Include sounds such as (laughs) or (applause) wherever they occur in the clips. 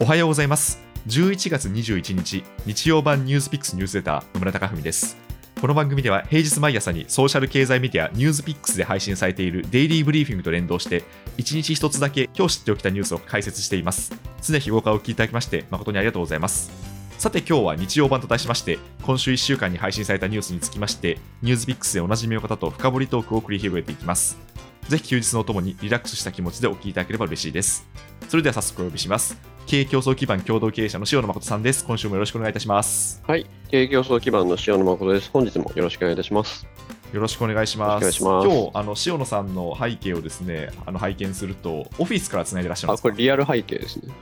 おはようございます。11月21日日曜版ニュースピックスニュースレター野村貴文です。この番組では平日毎朝にソーシャル経済メディアニュースピックスで配信されているデイリーブリーフィングと連動して1日1つだけ今日知っておきたニュースを解説しています。常日頃からお聞きいただきまして誠にありがとうございます。さて今日は日曜版と題しまして今週1週間に配信されたニュースにつきましてニュースピックスでおなじみの方と深掘りトークを繰り広げていきます。ぜひ休日のともにリラックスした気持ちでお聞きいただければ嬉しいです。それでは早速お呼びします。経営競争基盤共同経営者の塩野誠さんです今週もよろしくお願いいたしますはい、経営競争基盤の塩野誠です。本日もよろしくお願いいたします。よろしくお願いします。今日あの塩野さんの背景をですね、あの拝見するとオフィスからつないでらっしゃる。これリアル背景ですね。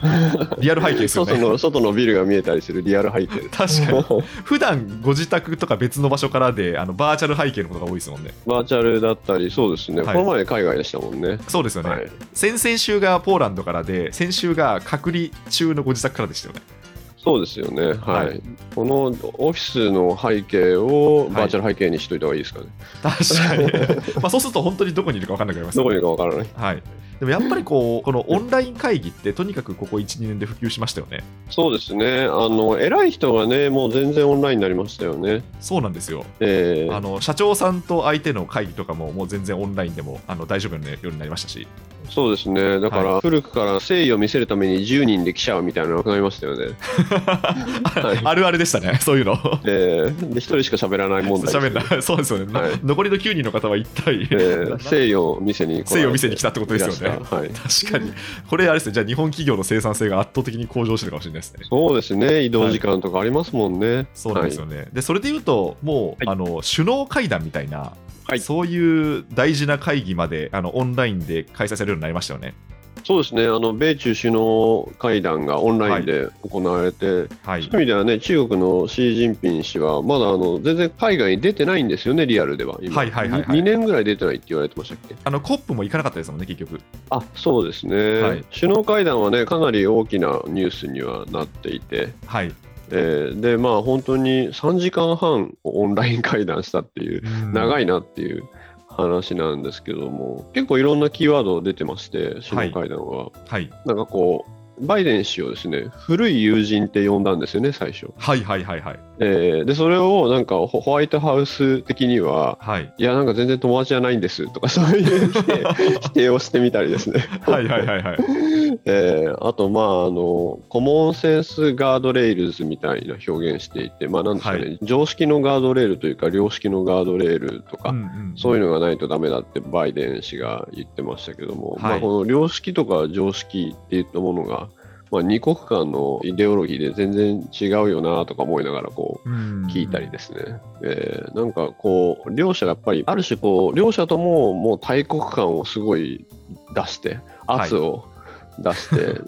リアル背景ですよね。外の外のビルが見えたりするリアル背景。確かに (laughs) 普段ご自宅とか別の場所からであのバーチャル背景のことが多いですもんね。バーチャルだったり、そうですね。はいこの前海外でしたもんね。そうですよね。はい先々週がポーランドからで、先週が隔離中のご自宅からでしたよね。そうですよね。はい。はいこのオフィスの背景をバーチャル背景にしといた方がいいですかね。確かに。まあそうすると本当にどこにいるか分かんなくなります、どこにいるかわからない。はい。でもやっぱりこうこのオンライン会議ってとにかくここ1、2年で普及しましたよね。そうですね。あの偉い人がね、もう全然オンラインになりましたよね。そうなんですよ。えーあの社長さんと相手の会議とかももう全然オンラインでもあの大丈夫なようになりましたし、そうですね。だから、は古くから誠意を見せるために10人で来ちゃうみたいなのがなくなりましたよね。(laughs) はいあるあるでしたね、そういうの。えーで、一人しか喋らない問題んない、そうですよね、はい残りの9人の方は一体、えー誠意を見せに誠意を見せに来たってことですよねはい、(laughs) 確かに、これあれですね、じゃあ日本企業の生産性が圧倒的に向上してるかもしれないですね。そうですね、移動時間とかありますもんね。そうなんですよはいね。で、それで言うと、もう、はいあの首脳会談みたいな、はいそういう大事な会議まであのオンラインで開催されるようになりましたよね。そうですね、あの米中首脳会談がオンラインで行われて、はい。そういう意味ではね、中国のシー・ジンピン氏は、まだあの全然海外に出てないんですよね、リアルでは。今。はいはいはいはい。2年ぐらい出てないって言われてましたっけ？あのコップも行かなかったですもんね、結局。あそうですね、はい。首脳会談はね、かなり大きなニュースにはなっていて、はい。えーで、まあ、本当に3時間半オンライン会談したっていう、長い。いなっていう話なんですけども、結構いろんなキーワード出てまして、首脳会談は。はい。なんかこう、バイデン氏をですね、古い友人って呼んだんですよね、最初。はいはいはいはい。えーで、それをなんかホホワイトハウス的には、はい。いや、なんか全然友達じゃないんですとか、(laughs) そういう否定否定をしてみたりですね。はいはいはいはい。(laughs) えーあと、まああの、コモンセンスガードレイルズみたいな表現していて、まあ、なんですかね、は常識のガードレールというか、良識のガードレールとか、うんうんそういうのがないとダメだってバイデン氏が言ってましたけども、はいまあ、この良識とか常識っていったものが、まあ、二国間のイデオロギーで全然違うよなとか思いながらこううん。聞いたりですね、えーなんかこう両者がやっぱりある種こう両者とももう大国感をすごい出して圧を出して、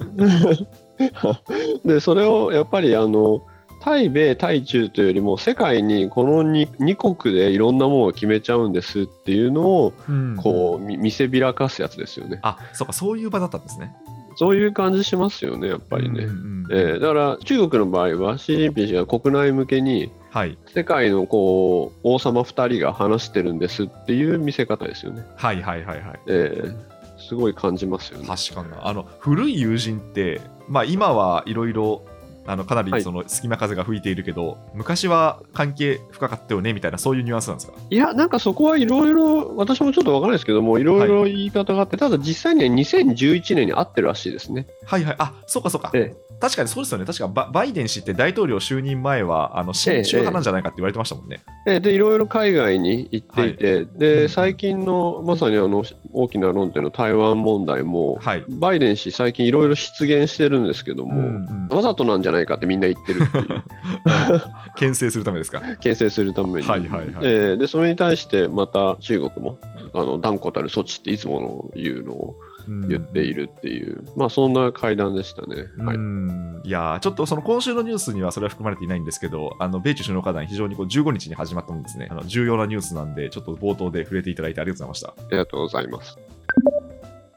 (laughs) でそれをやっぱりあの対米対中というよりも世界にこの 2, 二国でいろんなものを決めちゃうんですっていうのをうん。こうみ見せびらかすやつですよね。あそうか、そういう場だったんですね。そういう感じしますよねやっぱりね、うんうんえーだから中国の場合はシー・ジンピン氏が国内向けにはい。世界のこう王様2人が話してるんですっていう見せ方ですよね、はいはいはいはい。えーすごい感じますよね。確かに。あの古い友人って、まあ、今はいろいろあのかなりはい。その隙間風が吹いているけど、昔は関係深かったよねみたいなそういうニュアンスなんですか？いやなんかそこはいろいろ私もちょっとわからないですけどもい。ろいろ言い方があって、ただ実際には2011年に会ってるらしいですね。はいはい。あそうかそうか、え確かにそうですよね。確かババイデン氏って大統領就任前はあの親中派なんじゃないかって言われてましたもんね、えでいろいろ海外に行っていて、うん。で最近のまさにあの大きな論点の台湾問題も、はい、バイデン氏最近いろいろ出現してるんですけども、うんわざとなんじゃないかってみんな言ってるっていう。(laughs) 牽制するためですか？(laughs) 牽制するために、はいはいはい。えーでそれに対してまた中国もあの断固たる措置っていつもの言うのを言っているっていう、まあそんな会談でしたね。うんはいうんいやーちょっとその今週のニュースにはそれは含まれていないんですけど、あの米中首脳会談、非常にこう15日に始まったんですねあの、重要なニュースなんで、ちょっと冒頭で触れていただいてありがとうございました。ありがとうございます。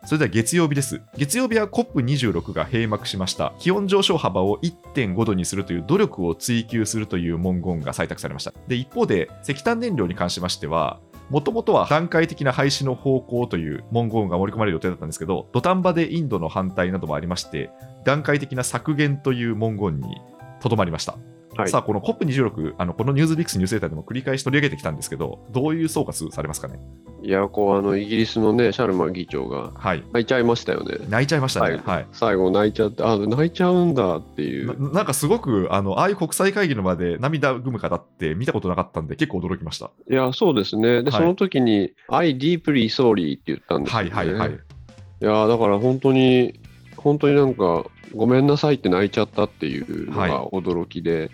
それでは月曜日です。月曜日は COP26 が閉幕しました。気温上昇幅を1.5度にするという努力を追求するという文言が採択されました。で、一方で、石炭燃料に関しましては、もともとは段階的な廃止の方向という文言が盛り込まれる予定だったんですけど、土壇場でインドの反対などもありまして、段階的な削減という文言にとどまりました。はいさあ、この COP26、あのこのニュースビックスニュースレターでも繰り返し取り上げてきたんですけど、どういう総括されますかね？いや、こう、あの、イギリスのね、シャルマ議長がはい。泣いちゃいましたよね。泣いちゃいましたね。はいはい。最後泣いちゃって、あ、泣いちゃうんだっていう。ななんかすごくあの、ああいう国際会議の場で涙ぐむ方って見たことなかったんで、結構驚きました。いや、そうですね。で、はいその時に、I deeply sorry って言ったんですよ、ね。はいはいはい。いや、だから本当に、本当になんか、ごめんなさいって泣いちゃったっていうのはが驚きで、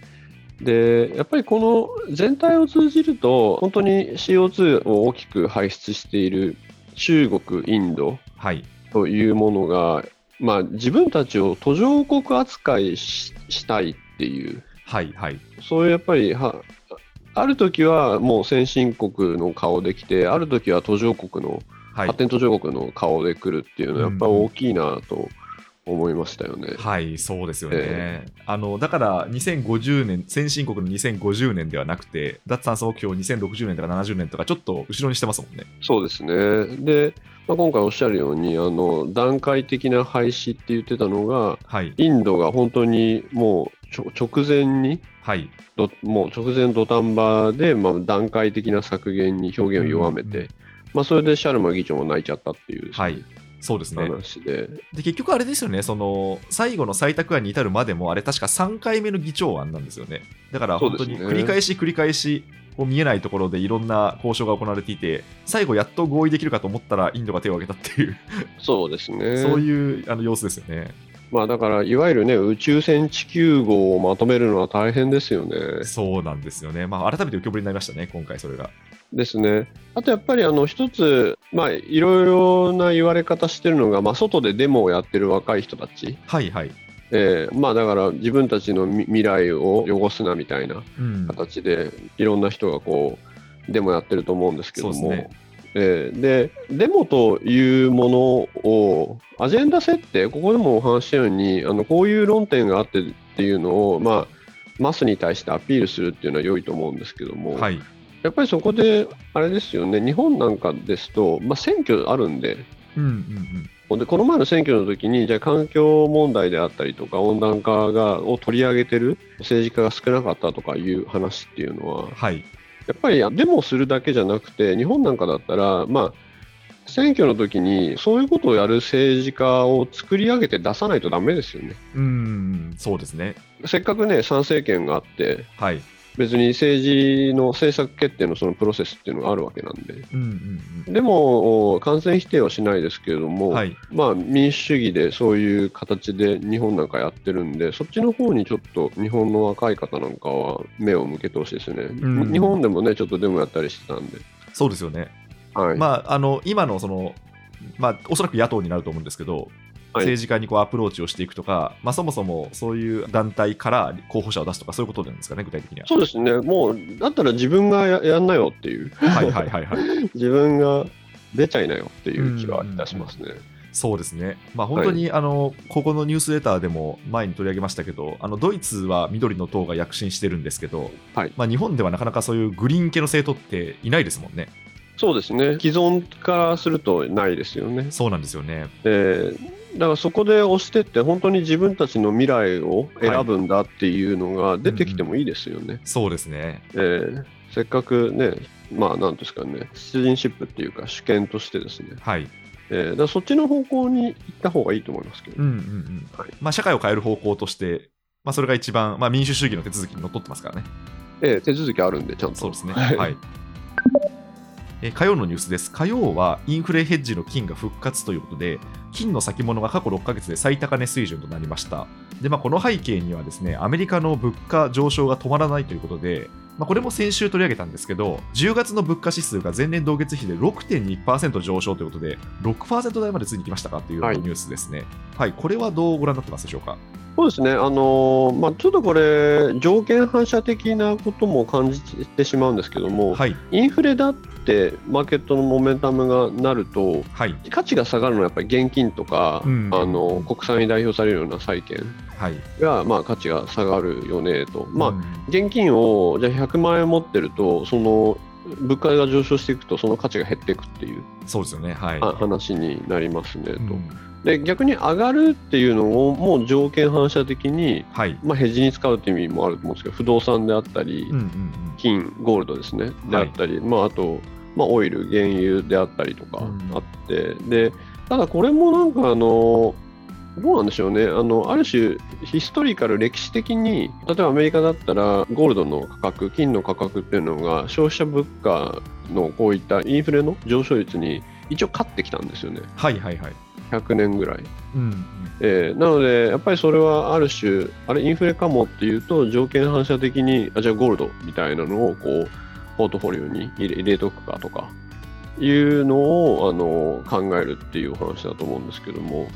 で、やっぱりこの全体を通じると、本当に CO2 を大きく排出している中国、インドはい。というものが、まあ、自分たちを途上国扱いししたいっていう、はいはい。そういうやっぱりは、ある時はもう先進国の顔できて、ある時は途上国の、はい発。展途上国の顔で来るっていうのは、やっぱり大きいなと思いましたよね。はい、そうですよね。えあのだから2050年、先進国の2050年ではなくて、脱炭素目標2060年とか70年とか、ちょっと後ろにしてますもんね。そうですね。で、まあ、今回おっしゃるように、あの段階的な廃止って言ってたのが、はい、インドが本当にもう直前に、はい、どもう直前土壇場で、まあ、段階的な削減に表現を弱めて、うんうんまあ、それでシャルマ議長も泣いちゃったっていう、はい、そうですね。話で、で結局あれですよね、その最後の採択案に至るまでも、あれ確か3回目の議長案なんですよね。だから本当に繰り返し繰り返し、こう見えないところでいろんな交渉が行われていて、最後やっと合意できるかと思ったら、インドが手を挙げたっていう、そうですね。そういうあの様子ですよね。まあ、だから、いわゆるね、宇宙船地球号をまとめるのは大変ですよね。そうなんですよね。まあ、改めて浮き彫りになりましたね、今回それが。ですね。あとやっぱりあの一つ、まあ、いろいろな言われ方してるのが、まあ、外でデモをやってる若い人たち、はいはい。えーまあ、だから自分たちのみ未来を汚すなみたいなうん、形で、いろんな人がこうデモやってると思うんですけども、そうですね。えーでデモというものを、アジェンダ設定、ここでもお話ししたように、あのこういう論点があってっていうのを、まあ、マスに対してアピールするっていうのは良いと思うんですけども、はい。やっぱりそこで、あれですよね、日本なんかですと、まあ、選挙あるんで、うんうんうん。でこの前の選挙の時に、じゃあ環境問題であったりとか、温暖化がを取り上げてる政治家が少なかったとかいう話っていうのは、はい。やっぱりデモするだけじゃなくて、日本なんかだったら、まあ、選挙の時にそういうことをやる政治家を作り上げて出さないとダメですよね。うん、そうですね。せっかくね、参政権があって、はい。別に政治の政策決定のそのプロセスっていうのがあるわけなんで。うんうんでも、完全否定はしないですけれどうも、ん。はい。まあ、民主主義でそういう形で日本なんかやってるんで、そっちの方にちょっと日本の若い方なんかは目を向けてほしいですよね。ん日本でもね、ちょっとデモやったりしてたんで。そうですよね。はい。まあ、あの、今のその、まあ、おそらく野党になると思うんですけど、はい政治家にこうアプローチをしていくとか、まあ、そもそもそういう団体から候補者を出すとか、そういうことなんですかね、具体的には。そうですね、もう、だったら自分がややんなよっていう、はいはいはいはい。(laughs) 自分が出ちゃいなよっていう気はいたしますね。そうですね、まあ、本当に、あのここのニュースレターでも前に取り上げましたけど、あのドイツは緑の党が躍進してるんですけど、はいまあ、日本ではなかなかそういうグリーン系の政党っていないですもんね。そうですね、既存からするとないですよね。そうなんですよね。えーだからそこで押してって、本当に自分たちの未来を選ぶんだっていうのが出てきてもいいですよね。そうですね。えーせっかくね、まあ、なんですかね、シティズンシップっていうか、主権としてですね、はい。えーだそっちの方向に行った方がいいと思いますけど、うんうんうんはいまあ、社会を変える方向として、まあ、それが一番、まあ、民主主義の手続きにのっとってますからね。えー手続きあるんで、ちゃんと。そうですね。はいはい。えー火曜のニュースです。火曜はインフレヘッジの金が復活ということで、金の先物が過去6ヶ月で最高値水準となりました。で、まあ、この背景にはですね、アメリカの物価上昇が止まらないということで、まあ、これも先週取り上げたんですけど、10月の物価指数が前年同月比で6.2%上昇ということで、6%台までついに来ましたかというニュースですね。はい、これはどうご覧になってますでしょうか？そうですね、あのーまあ、ちょっとこれ、条件反射的なことも感じてしまうんですけども、はい、インフレだってマーケットのモメンタムがなると、はい、価値が下がるのはやっぱり現金とか、うんあの国債に代表されるような債券はい。が、まあ、価値が下がるよねと、まあうん現金をじゃあ100万円持ってると、その物価が上昇していくと、その価値が減っていくっていうそうですよね。はい。あ話になりますねと。うんで逆に上がるっていうのをもう条件反射的に、はい。まあ、ヘッジに使うっていう意味もあると思うんですけど不動産であったり、うんうんうん。金ゴールドですねであったり、まあ、あと、まあ、オイル原油であったりとかうんあって、でただこれもなんかあのどうなんでしょうねあのある種ヒストリカル歴史的に例えばアメリカだったらゴールドの価格金の価格っていうのが消費者物価のこういったインフレの上昇率に一応勝ってきたんですよねはいはいはい。100年ぐらい。うん。えーなので、やっぱりそれはある種、あれ、インフレかもっていうと、条件反射的に、あじゃあゴールドみたいなのをこうポートフォリオに入れとくかとかいうのをあの考えるっていうお話だと思うんですけども、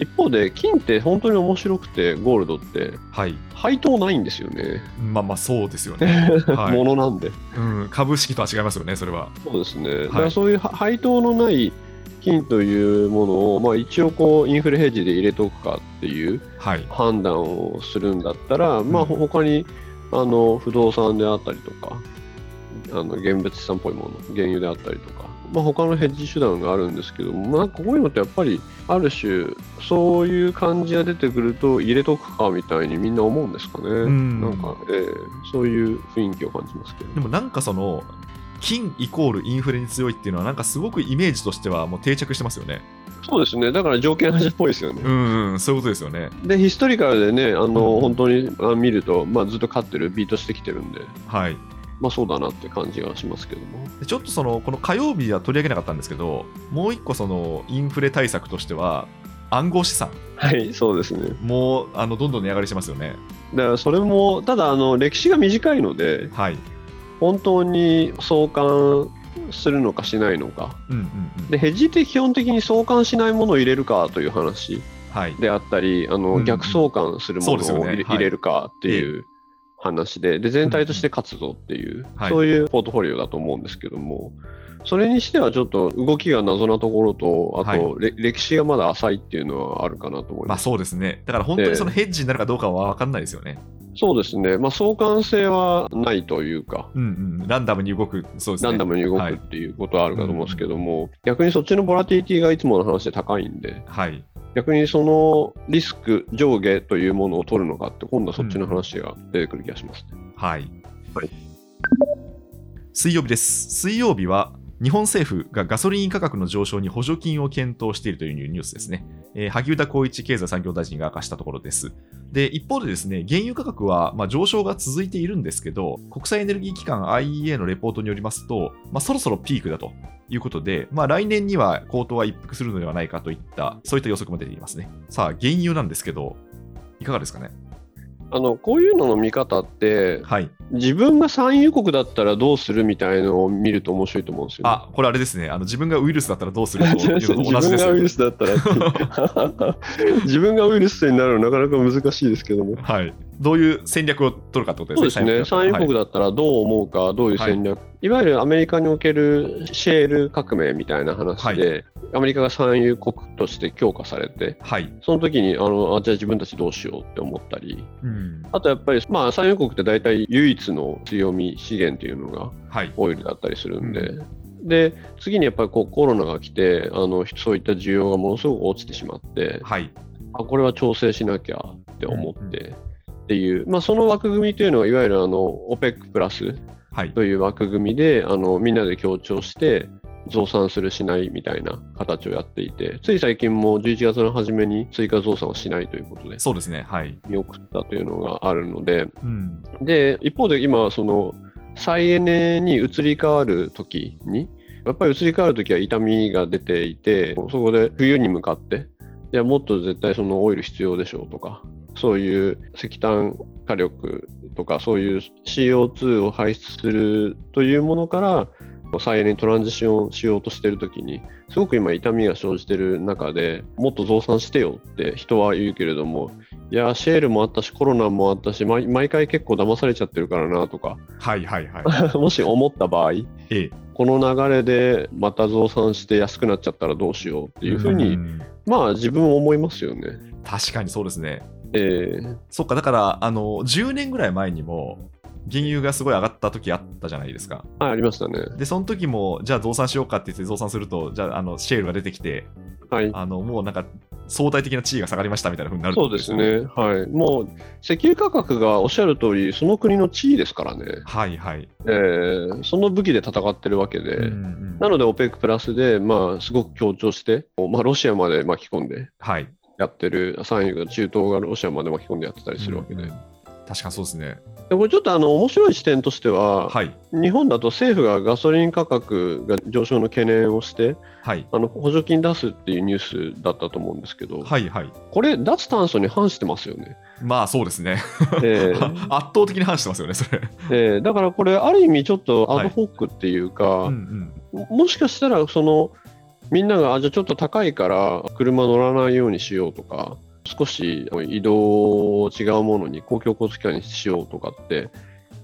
一方で、金って本当に面白くて、ゴールドってはい。配当ないんですよね、まあまあそうですよね。(laughs) はいものなんで。うん、株式とは違いますよね、それは。そうですね、だからそういうは配当のない金というものを、まあ、一応こう、インフレヘッジで入れとくかっていう。はい。判断をするんだったら、まあ、うんほ他にあの不動産であったりとか、あの現物資産っぽいもの、原油であったりとか、まあ、他のヘッジ手段があるんですけども、まあ、こういうのってやっぱり、ある種、そういう感じが出てくると、入れとくかみたいにみんな思うんですかね。んなんか、ええそういう雰囲気を感じますけど。でもなんかその、金イコールインフレに強いっていうのは、なんかすごくイメージとしてはもう定着してますよね。そうですね、だから条件反射っぽいですよね。うん、うん、そういうことですよね。で、ヒストリカルでね、あの、うん本当にあ見ると、まあ、ずっと勝ってる、ビートしてきてるんで、はい。まあそうだなって感じがしますけども。でちょっとその、この火曜日は取り上げなかったんですけど、もう一個その、インフレ対策としては、暗号資産はい、そうですね。もあのどんどん値上がりしてますよね。だからそれも、ただあの歴史が短いので、はい。本当に相関するのかしないのか。うんうんうん。で、ヘッジって基本的に相関しないものを入れるかという話はい。であったり、あのうんうん逆相関するものを入れ入れるかっていう話で、で、全体として勝つぞっていう、はいそういうポートフォリオだと思うんですけども、それにしてはちょっと動きが謎なところと、あと、はいれ歴史がまだ浅いっていうのはあるかなと思いまあます。そうですね。だから本当にそのヘッジになるかどうかは分かんないですよね。そうですね、まあ、相関性はないというか、うんうん。ランダムに動く、そうですね。ランダムに動くはいっていうことはあるかと思うんですけども、逆にそっちのボラティリティがいつもの話で高いんで、はい。逆にそのリスク上下というものを取るのかって、今度はそっちの話が出てくる気がしますね。はい。はい水曜日です。水曜日は、日本政府がガソリン価格の上昇に補助金を検討しているというニュースですね。えー萩生田光一経済産業大臣が明かしたところです。で、一方でですね、原油価格は、ま、上昇が続いているんですけど、国際エネルギー機関 IEA のレポートによりますと、まあ、そろそろピークだということで、まあ、来年には高騰は一服するのではないかといった、そういった予測も出ていますね。さあ、原油なんですけど、いかがですかね？あのこういうのの見方って、はい。自分が産油国だったらどうするみたいのを見ると面白いと思うんですよ、ね。あ、これあれですね。あの自分がウイルスだったらどうすると (laughs) いう自のと同じです分がウイルスだったら (laughs) 自分がウイルスになるのなかなか難しいですけども。はい。どういう戦略を取るかってことですね。そうですね、産油国だだったらどう思うか、どういう戦略、い、わゆるアメリカにおけるシェール革命みたいな話で、アメリカが産油国として強化されて、はい。その時にあのあじゃあ自分たちどうしようって思ったり、うん。あとやっぱり、まあ、産油国って大体唯一の強み、資源というのがはい。オイルだったりするんで、で次にやっぱりこうコロナが来てあの、そういった需要がものすごく落ちてしまって、はい。あこれは調整しなきゃって思って。っていう、まあ、その枠組みというのは、いわゆるあの OPEC プラスはい。という枠組みであのみんなで協調して増産するしないみたいな形をやっていてつい最近も11月の初めに追加増産をしないということでそうですね。はい。見送ったというのがあるのでうん。で一方で今その再エネに移り変わる時にやっぱり移り変わる時は痛みが出ていてそこで冬に向かっていやもっと絶対そのオイル必要でしょうとかそういう石炭火力とかそういう CO2 を排出するというものから再エネにトランジションしようとしているときにすごく今痛みが生じている中でもっと増産してよって人は言うけれどもいやシェールもあったしコロナもあったし毎毎回結構騙されちゃってるからなとかはいはいはい。(laughs) もし思った場合ええ。この流れでまた増産して安くなっちゃったらどうしようっていうふうに、んまあ自分は思いますよね。確かにそうですね。えーそっか、だから、あの、10年ぐらい前にも、原油がすごい上がった時あったじゃないですか。はい、ありましたね。で、その時も、じゃあ増産しようかって言って増産すると、じゃああのシェールが出てきて、はい。あのもうなんか相対的な地位が下がりましたみたいな風になるそうです。ね。はい。もう、石油価格がおっしゃる通り、その国の地位ですからね。はいはい。えーその武器で戦ってるわけで。うんうんなので、OPEC プラスで、まあ、すごく強調して、まあ、ロシアまで巻き込んではい。やってる、産油が中東がロシアまで巻き込んでやってたりするわけで。うんうん確かにそうですね。でこれちょっとあの面白い視点としては、はい。日本だと政府がガソリン価格が上昇の懸念をして、はい。あの補助金出すっていうニュースだったと思うんですけど、はいはい。これ、脱炭素に反してますよね。まあそうですね。えー (laughs) 圧倒的に反してますよね、それ。えーだからこれ、ある意味ちょっとアドホックっていうか、うんうん。もしかしたらそのみんながあじゃあちょっと高いから車乗らないようにしようとか少し移動を違うものに公共交通機関にしようとかって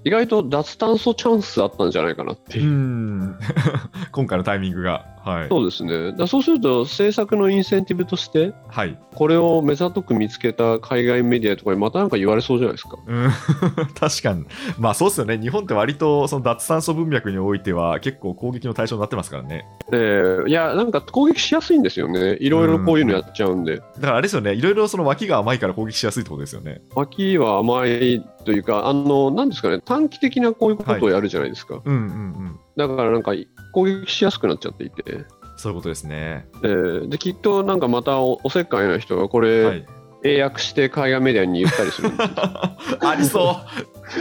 意外と脱炭素チャンスあったんじゃないかなっていう、(laughs) 今回のタイミングが。はい。そうですねだそうすると政策のインセンティブとしてはい。これを目ざとく見つけた海外メディアとかにまたなんか言われそうじゃないですか。うん、(laughs) 確かに。まあそうですよね。日本って割とその脱炭素文脈においては結構攻撃の対象になってますからね。えーいやなんか攻撃しやすいんですよねいろいろこういうのやっちゃうんで。だからあれですよね。いろいろその脇が甘いから攻撃しやすいってことですよね。脇は甘いというか、あの、なんですかね、短期的なこういうことをやるじゃないですか。うんうんうん。だからなんか攻撃しやすくなっちゃっていて、そういうことですね。えーで、きっとなんかまたおおせっかいな人がこれ、はい。英訳して海外メディアに言ったりする (laughs) ありそ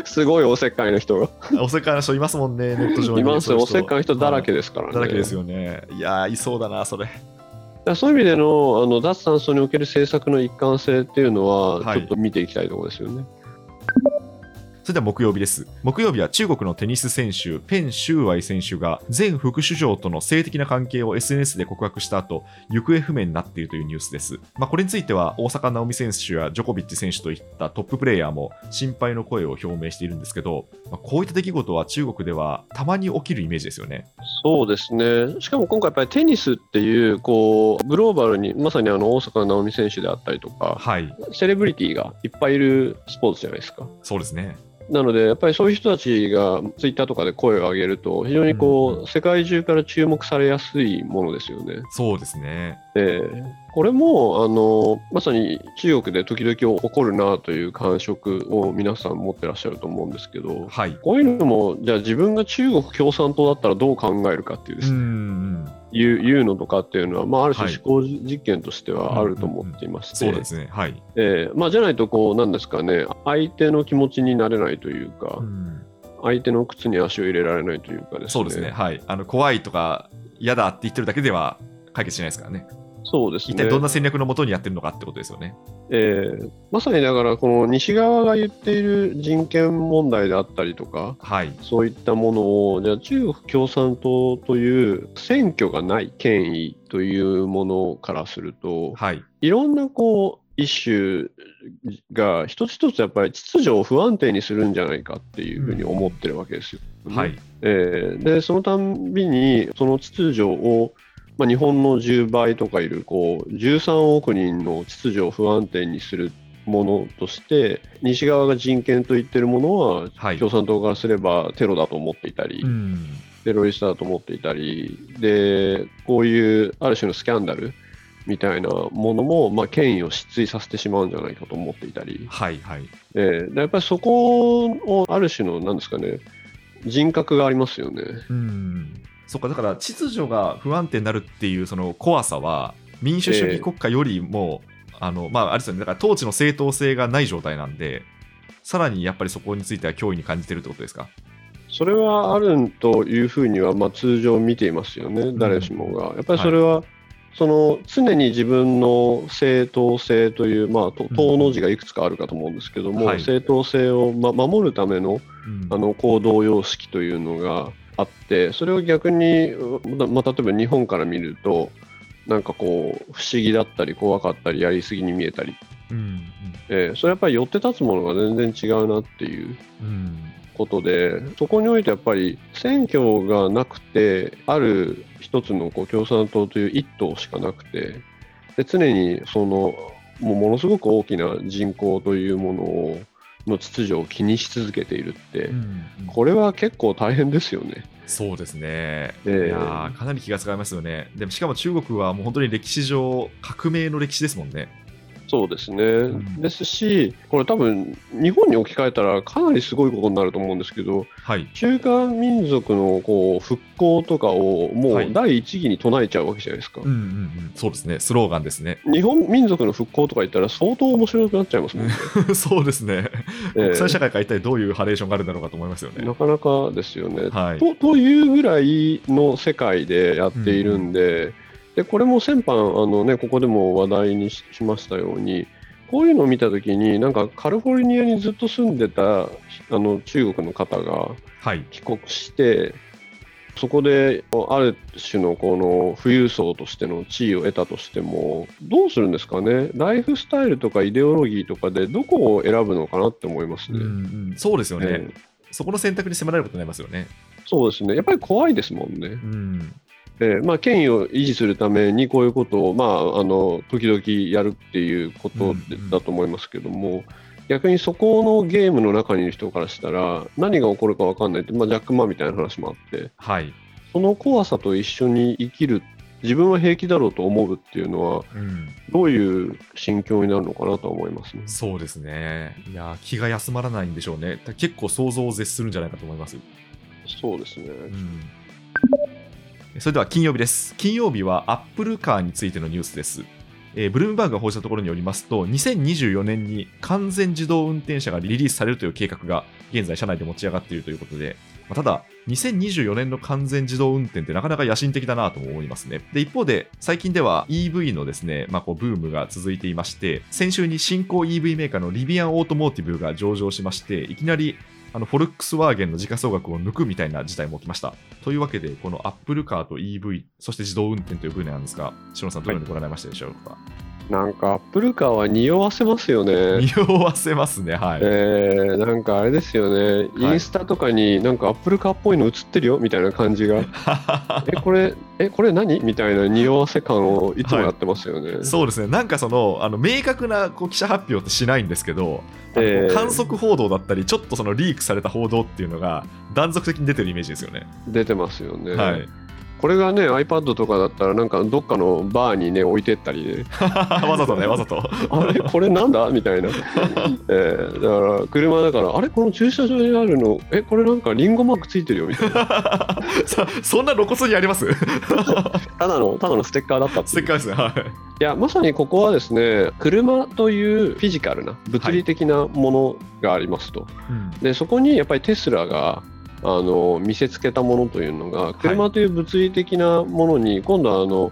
すごいおせっかいな人が。う。おせっかいな人いますもんね、ネット上に。いますよ、おせっかいな人だらけでですからね。だらけですよね。いやー、いそうだな、それ。そういう意味でのあの脱炭素における政策の一貫性っていうのは、はいちょっと見ていきたいところですよね。それでは木曜日です。木曜日は中国のテニス選手、ペン・シューアイ選手が前副首相との性的な関係を SNS で告白した後、行方不明になっているというニュースです。まあ、これについては大坂なおみ選手やジョコビッチ選手といったトッププレイヤーも心配の声を表明しているんですけど、まあ、こういった出来事は中国ではたまに起きるイメージですよね。そうですね。しかも今回やっぱりテニスっていう、こう、グローバルに、まさにあの大坂なおみ選手であったりとか、はい、セレブリティがいっぱいいるスポーツじゃないですか。そうですね。なので、やっぱりそういう人たちがツイッターとかで声を上げると、非常にこう、うんうん世界中から注目されやすいものですよね。そうですね。でこれもあのまさに中国で時々起こるなという感触を皆さん持ってらっしゃると思うんですけど、はい。こういうのも、じゃあ自分が中国共産党だったらどう考えるかっていうですね。いういうのとかっていうのは、まあ、ある種はい思考実験としてはあると思っていまして、そうですね。はい。えーまあ、じゃないとこう、なんですかね、相手の気持ちになれないというか、うん相手の靴に足を入れられないというかですね。そうですね。はい。あの怖いとか嫌だって言ってるだけでは解決しないですからね。そうですね。一体どんな戦略のもとにやってるのかってことですよね。えーまさにだから、この西側が言っている人権問題であったりとか、はい。そういったものを、じゃあ中国共産党という選挙がない権威というものからすると、はい。いろんなこう、イシューが一つ一つやっぱり秩序を不安定にするんじゃないかっていうふうに思ってるわけですよ。はい。えーで、そのたんびに、その秩序を、まあ、日本の10倍とかいるこう13億人の秩序を不安定にするものとして、西側が人権と言ってるものは、はい。共産党からすればテロだと思っていたり、うん。テロリストだと思っていたり、で、こういうある種のスキャンダルみたいなものも、まあ、権威を失墜させてしまうんじゃないかと思っていたり、はい。はい。えーでやっぱりそこをある種の、なんですかね、人格がありますよね。うん。そっか、だから秩序が不安定になるっていうその怖さは、民主主義国家よりも、あの、まあ、あれですよね、だから統治の正当性がない状態なんで、さらにやっぱりそこについては脅威に感じてるってことですか？それはあるというふうには、まあ、通常見ていますよね、誰しもが。やっぱりそれは、その常に自分の正当性という、まあ、と党の字がいくつかあるかと思うんですけども、はい。正当性を、ま、守るためのうん。あの行動様式というのがあって、それを逆に、ままあ、例えば日本から見ると、なんかこう、不思議だったり、怖かったり、やりすぎに見えたり、うん。えーそれやっぱり寄って立つものが全然違うなっていううん。ことで、そこにおいてやっぱり選挙がなくて、ある一つのこう共産党という一党しかなくて、で常にそのもうものすごく大きな人口というものをの秩序を気にし続けているって、うんこれは結構大変ですよね。そうですね、ええいやーかなり気が使いますよね。でもしかも中国はもう本当に歴史上、革命の歴史ですもんね。そうですね、んですし、これ多分日本に置き換えたらかなりすごいことになると思うんですけど、はい、中華民族のこう復興とかをもはいう第一義に唱えちゃうわけじゃないですか。うんうんうん、そうですね、スローガンですね。日本民族の復興とか言ったら相当面白くなっちゃいますもんね。(laughs) そうですね、ええ国際社会から一体どういうハレーションがあるんだろうかと思いますよね。なかなかですよね。はい、とというぐらいの世界でやっているんで、でこれも先般あの、ね、ここでも話題にししましたように、こういうのを見たときに、なんかカリフォルニアにずっと住んでたあの中国の方がはい、帰国して、そこである種のこの富裕層としての地位を得たとしても、どうするんですかね、ライフスタイルとかイデオロギーとかでどこを選ぶのかなって思いますうんうね。ん、そうですよね、ええ。そこの選択に迫られることになりますよね。そうですね、やっぱり怖いですもんね。うん、えーまあ、権威を維持するためにこういうことを、まあ、あの時々やるっていうことだと思いますけども、逆にそこのゲームの中にいる人からしたら何が起こるか分かんないって、まあ、ジャック・マンみたいな話もあってはい、その怖さと一緒に生きる自分は平気だろうと思うっていうのはうん、どういう心境になるのかなとは思いますね。そうですね。いやー、気が休まらないんでしょうね。結構想像を絶するんじゃないかと思います。そうですね。うんそれでは金曜日です。金曜日はアップルカーについてのニュースです。えーブルームバーグが報じたところによりますと、2024年に完全自動運転車がリリースされるという計画が現在、社内で持ち上がっているということで、まあただ、2024年の完全自動運転ってなかなか野心的だなと思いますね。で、一方で、最近では EV のですね、まあ、こうブームが続いていまして、先週に新興 EV メーカーのリビアンオートモーティブが上場しまして、いきなりあのフォルクスワーゲンの時価総額を抜くみたいな事態も起きました。というわけで、このアップルカーと EV、そして自動運転という分野なんですが、篠野さん、どのようにご覧になりましたでしょうか？なんかアップルカーは匂わせますよね。匂わせますね、はい。えー、なんかあれですよね、はいインスタとかになんかアップルカーっぽいの映ってるよみたいな感じが、(laughs) え、これ、え、これ何？みたいな匂わせ感をいつもやってますよね。そうですね、なんかその、あの明確なこう記者発表ってしないんですけど、えー観測報道だったり、ちょっとそのリークされた報道っていうのが断続的に出てるイメージですよね。出てますよね、はい。これがね、iPad とかだったら、なんかどっかのバーにね、置いてったりで、(laughs) わざとね、わざと。あれ、これなんだ？みたいな。(laughs) えーだから、車だから、あれ、この駐車場にあるの、え、これなんかリンゴマークついてるよみたいな。(laughs) そそんな露骨にあります？ただの、ただのステッカーだったっステッカーですね、はい。いやまさにここはですね車というフィジカルな物理的なものがありますと、でそこにやっぱりテスラがあの見せつけたものというのが車という物理的なものに今度はあの、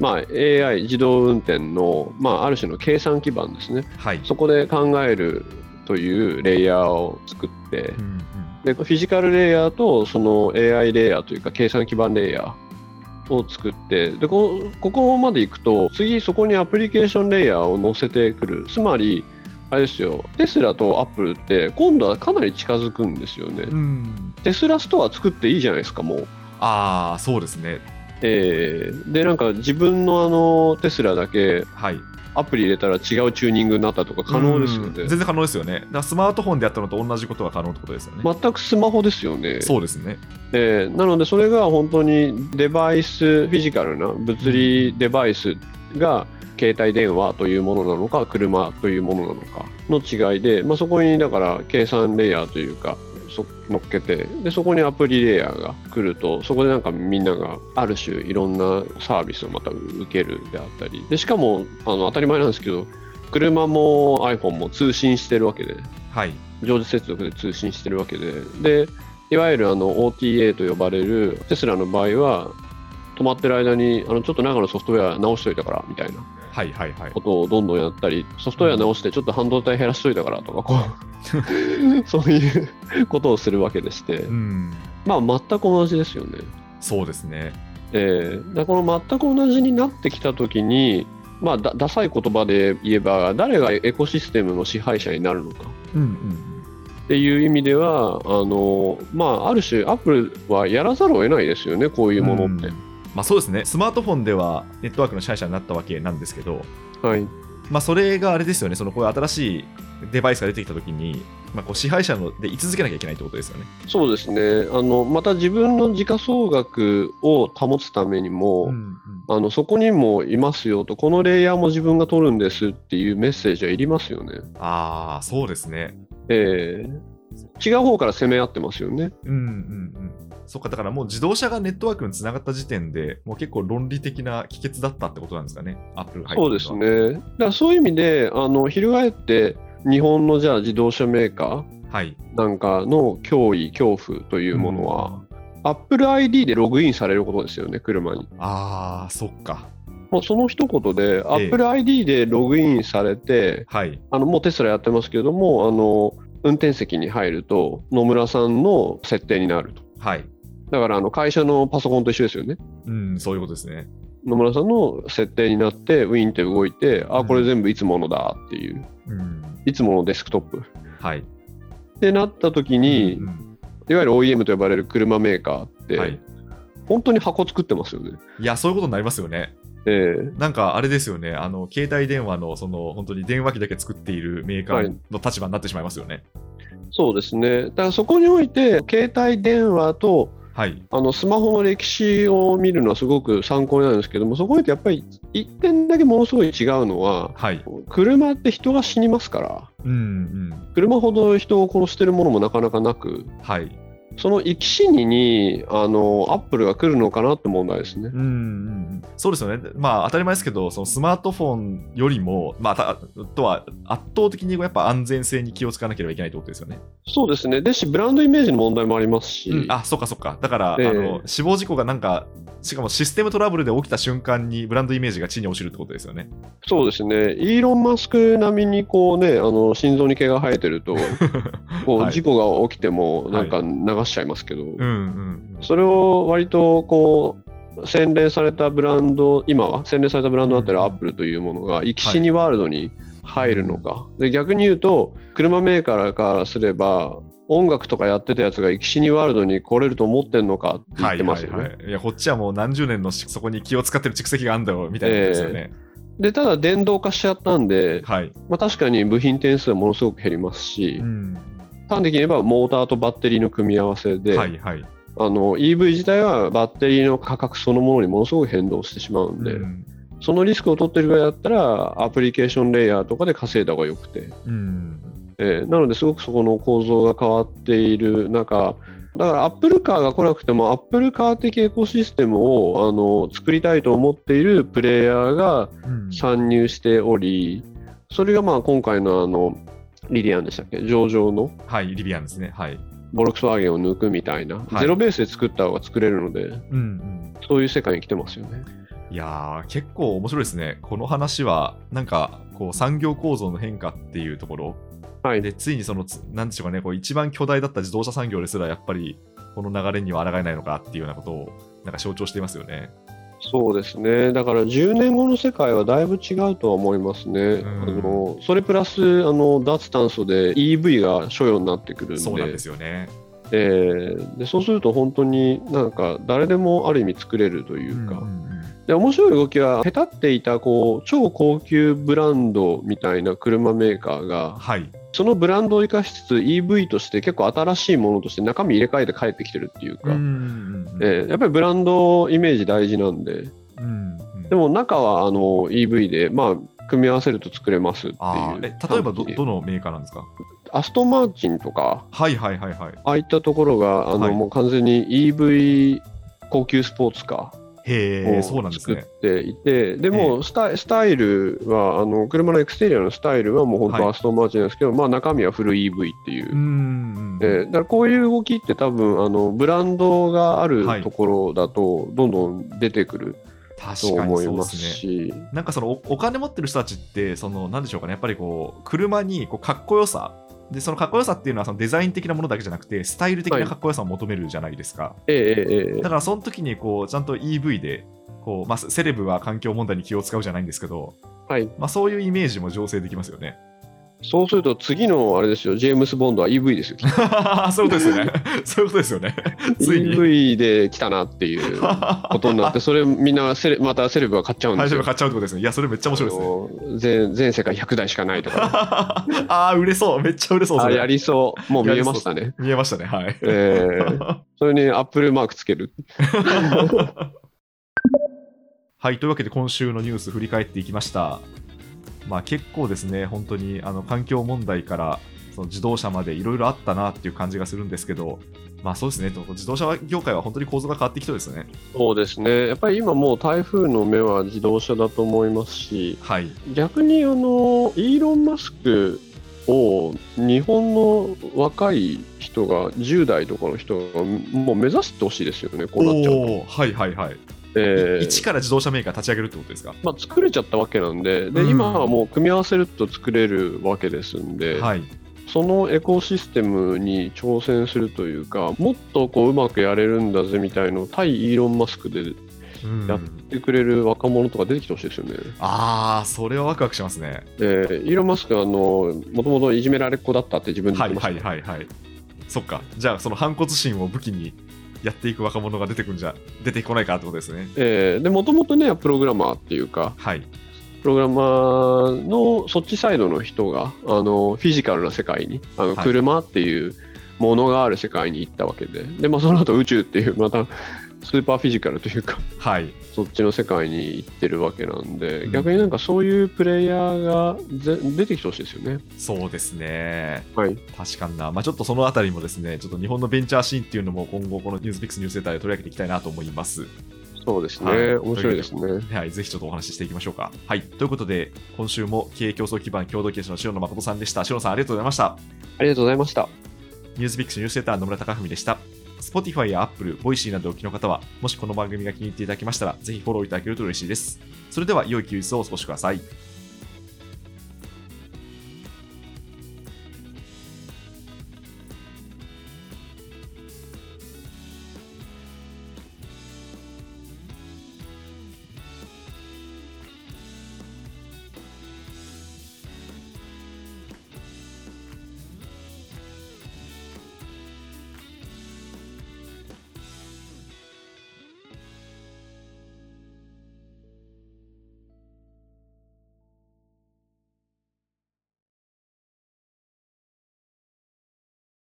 まあ、AI 自動運転の、まあ、ある種の計算基盤ですね。はい。そこで考えるというレイヤーを作ってうんうん。でフィジカルレイヤーとその AI レイヤーというか計算基盤レイヤーを作ってでこここまでいくと次そこにアプリケーションレイヤーを載せてくる。つまりあれですよテスラとアップルって今度はかなり近づくんですよね、うんテスラストア作っていいじゃないですかもう、ああ、そうですね。えーでなんか自分のあのテスラだけはい。アプリ入れたら違うチューニングになったとか可能ですよねうん全然可能ですよね。だスマートフォンでやったのと同じことが可能ってことですよね。全くスマホですよねそうですね。えーなので、それが本当にデバイス、フィジカルな物理デバイスが携帯電話というものなのか、車というものなのかの違いで、まあ、そこにだから計算レイヤーというか、そ乗っけてで、そこにアプリレイヤーが来ると、そこでなんかみんながある種いろんなサービスをまた受けるであったり、でしかもあの当たり前なんですけど、車も iPhone も通信してるわけで、はい。常時接続で通信してるわけで、でいわゆるあの OTA と呼ばれるテスラの場合は、止まってる間にあのちょっと中のソフトウェア直しといたからみたいなこ。とをどんどんやったり、ソフトウェア直してちょっと半導体減らしといたからとかこう、(laughs) そういうことをするわけでしてう、ん。まあ全く同じですよね。そうですね。えー、この全く同じになってきたときに、まあ、だダサい言葉で言えば、誰がエコシステムの支配者になるのか。うんうんっていう意味では、あのまあ、ある種、アップルはやらざるを得ないですよね、こういうものって。うんまあそうですね。スマートフォンではネットワークの支配者になったわけなんですけど、はい、まあ、それがあれですよね、そのこういう新しいデバイスが出てきたときに、まあ、こう支配者ので居続けなきゃいけないってことですよね。そうですね。あの、また自分の時価総額を保つためにも、うんうんあの、そこにもいますよと、このレイヤーも自分が取るんですっていうメッセージはいりますよね。ああ、そうですね。ええ違う方から攻め合ってますよね。うんうんうん。そっか、だからもう自動車がネットワークにつながった時点で、もう結構論理的な帰結だったってことなんですかね、アップルそうです。ね。だからそういう意味で、あの、翻って、日本のじゃあ自動車メーカはい。ーなんかの脅威、恐怖というものは、Apple ID でログインされることですよね、車に。ああ、そっか。もうその一言で、Apple ID でログインされて、はい。あのもうテスラやってますけども、あの運転席に入ると、野村さんの設定になると。はい。だからあの会社のパソコンと一緒ですよね。うん、そういうことですね。野村さんの設定になって、ウィーンって動いて、あ、うんこれ全部いつものだっていう、うん。いつものデスクトップ。はい。ってなった時に、うんうんいわゆる OEM と呼ばれる車メーカーって、はい。本当に箱作ってますよね。いや、そういうことになりますよね。ええなんかあれですよね、あの携帯電話のその本当に電話機だけ作っているメーカーの立場になってしまいますよね。そうですね。だからそこにおいて、携帯電話とはい。あのスマホの歴史を見るのはすごく参考になるんですけども、そこにおいてやっぱり一点だけものすごい違うのは、はい。車って人が死にますから、うんうん。車ほど人を殺してるものもなかなかなく、はい。その生き死ににあのアップルが来るのかなって問題ですねうん。うんうん。そうですよね。まあ当たり前ですけど、そのスマートフォンよりも、まあ、たとは圧倒的にやっぱ安全性に気をつかなければいけないってことですよね。そうですね。ですし、ブランドイメージの問題もありますし、うんあ、そっかそっか。だから、ええあの死亡事故がなんか、しかもシステムトラブルで起きた瞬間にブランドイメージが地に落ちるってことですよね。そうですね。イーロン・マスク並みにこうね、あの心臓に毛が生えてると、(laughs) こはいう事故が起きてもなんか流しちゃいますけど、うんうんそれを割とこう洗練されたブランド、今は洗練されたブランドになってるうん。アップルというものが、生き死にワールドに入るのか、で逆に言うと、車メーカーからすれば、音楽とかやってたやつが生き死にワールドに来れると思ってんのかって言ってますよね。はいはいはい、いやこっちはもう何十年のしそこに気を使ってる蓄積があるんだよみたいなですよね。でただ、電動化しちゃったんで、はい。まあ、確かに部品点数はものすごく減りますし、うん端的に言えばモーターとバッテリーの組み合わせで、はいはい。あの EV 自体はバッテリーの価格そのものにものすごく変動してしまうんで、うん。そのリスクを取ってるぐらいだったら、アプリケーションレイヤーとかで稼いだ方がよくて、うん。えーなのですごくそこの構造が変わっている中、だからアップルカーが来なくても、アップルカー的エコシステムをあの作りたいと思っているプレイヤーがうん。参入しており、それがまあ今回のあのリディアンでしたっけ、上場の？はい、リビアンですね。はい。フォルクスワーゲンを抜くみたいな、はいゼロベースで作った方が作れるので、うんうんそういう世界に来てますよね。いやー、結構面白いですね。この話は、なんか、こう、産業構造の変化っていうところ、はい、で、ついにその、つなんでしょうかね、こう一番巨大だった自動車産業ですら、やっぱり、この流れには抗えないのかっていうようなことを、なんか象徴していますよね。そうですね、だから10年後の世界はだいぶ違うとは思いますね、ん。あのそれプラスあの脱炭素で EV が所要になってくるんで、そうなんですよね。えーでそうすると本当になんか誰でもある意味作れるというか、うん。で面白い動きは、へたっていたこう超高級ブランドみたいな車メーカーが、はい。そのブランドを生かしつつ EV として結構新しいものとして中身入れ替えて帰ってきてるっていうか、えーやっぱりブランドイメージ大事なんで、うんうん。でも中はあの EV で、まあ、組み合わせると作れますっていう例えばどどのメーカーなんですか？アストンマーチンとか、はいはいはいはい。ああいったところが、あのはい。もう完全に EV 高級スポーツカへえ、ーそうなんですを作っね。ていて、でもスタイスタイルはあの、車のエクステリアのスタイルはもう本はい当アストンマーチンなんですけど、まあ、中身はフル EV っていうう。ん。えーだからこういう動きって多分あのブランドがあるはいところだとどんどん出てくると確かに思いまそうですすね。し、なんかそのおお金持ってる人たちって、そのなんでしょうかね、やっぱりこう、車にこうかっこよさ、でそのかっこよさっていうのはそのデザイン的なものだけじゃなくて、スタイル的なかっこよさを求めるじゃないですか。だからその時にこうちゃんと EV でこう、まあ、セレブは環境問題に気を使うじゃないんですけど、はい、まあ、そういうイメージも醸成できますよね。そうすると次のあれですよ、ジェームス・ボンドは EV ですよ。(laughs) そういうことですよね。そういうことですよね。(laughs) EV で来たなっていう (laughs) ことになって、それみんなセレまたセレブが買っちゃうんですよ。配信買っちゃうってことですね。いや、それめっちゃ面白いですね。全全世界100台しかないとか、ああ、売れそう。めっちゃ売れそう。それあやりそう、もう見えましたね。見えましたね。はい。えー、それにアップルマークつける。はい、というわけで今週のニュース振り返っていきました。まあ結構ですね、本当にあの環境問題からその自動車までいろいろあったなっていう感じがするんですけど、まあそうですね、自動車業界は本当に構造が変わってきそうですね。そうですね、やっぱり今もう台風の目は自動車だと思いますし、はい。逆にあのイーロン・マスクを日本の若い人が、10代とかの人がもう目指してほしいですよね、こうなっちゃうと。はいはいはい。えー一から自動車メーカー立ち上げるってことですか？まあ、作れちゃったわけなんでで、うん今はもう組み合わせると作れるわけですんで、はい。そのエコシステムに挑戦するというか、もっとこううまくやれるんだぜみたいのを対イーロン・マスクでやってくれる若者とか出てきてほしいですよね。ああ、それはワクワクしますね。えーイーロン・マスクはあのもともといじめられっ子だったって自分ではい言ってました、はいはいはい。そっか。じゃあその反骨心を武器にやっていく若者が出てくんじゃ、出てこないかってことですね。えーでもともとねプログラマーっていうかはい。プログラマーのそっちサイドの人があのフィジカルな世界にあのはい車っていうものがある世界に行ったわけでで、まあ、その後宇宙っていうまたスーパーフィジカルというかはい。そっちの世界に行ってるわけなんで、うん逆になんかそういうプレイヤーがぜ出てきてほしいですよね。そうですね。はい、確かにな。まあちょっとそのあたりもですね、ちょっと日本のベンチャーシーンっていうのも今後このニュースピックスニュースレターで取り上げていきたいなと思います。そうですね、はい面白いですね。はい、ぜひちょっとお話ししていきましょうか。はい。ということで、今週も経営競争基盤共同経営者の塩野誠さんでした。塩野さんありがとうございました。ありがとうございました。ニュースピックスニュースレター野村貴文でした。Spotify や Apple、Voicy などお聞きの方は、もしこの番組が気に入っていただけましたら、ぜひフォローいただけると嬉しいです。それでは、良い休日をお過ごしください。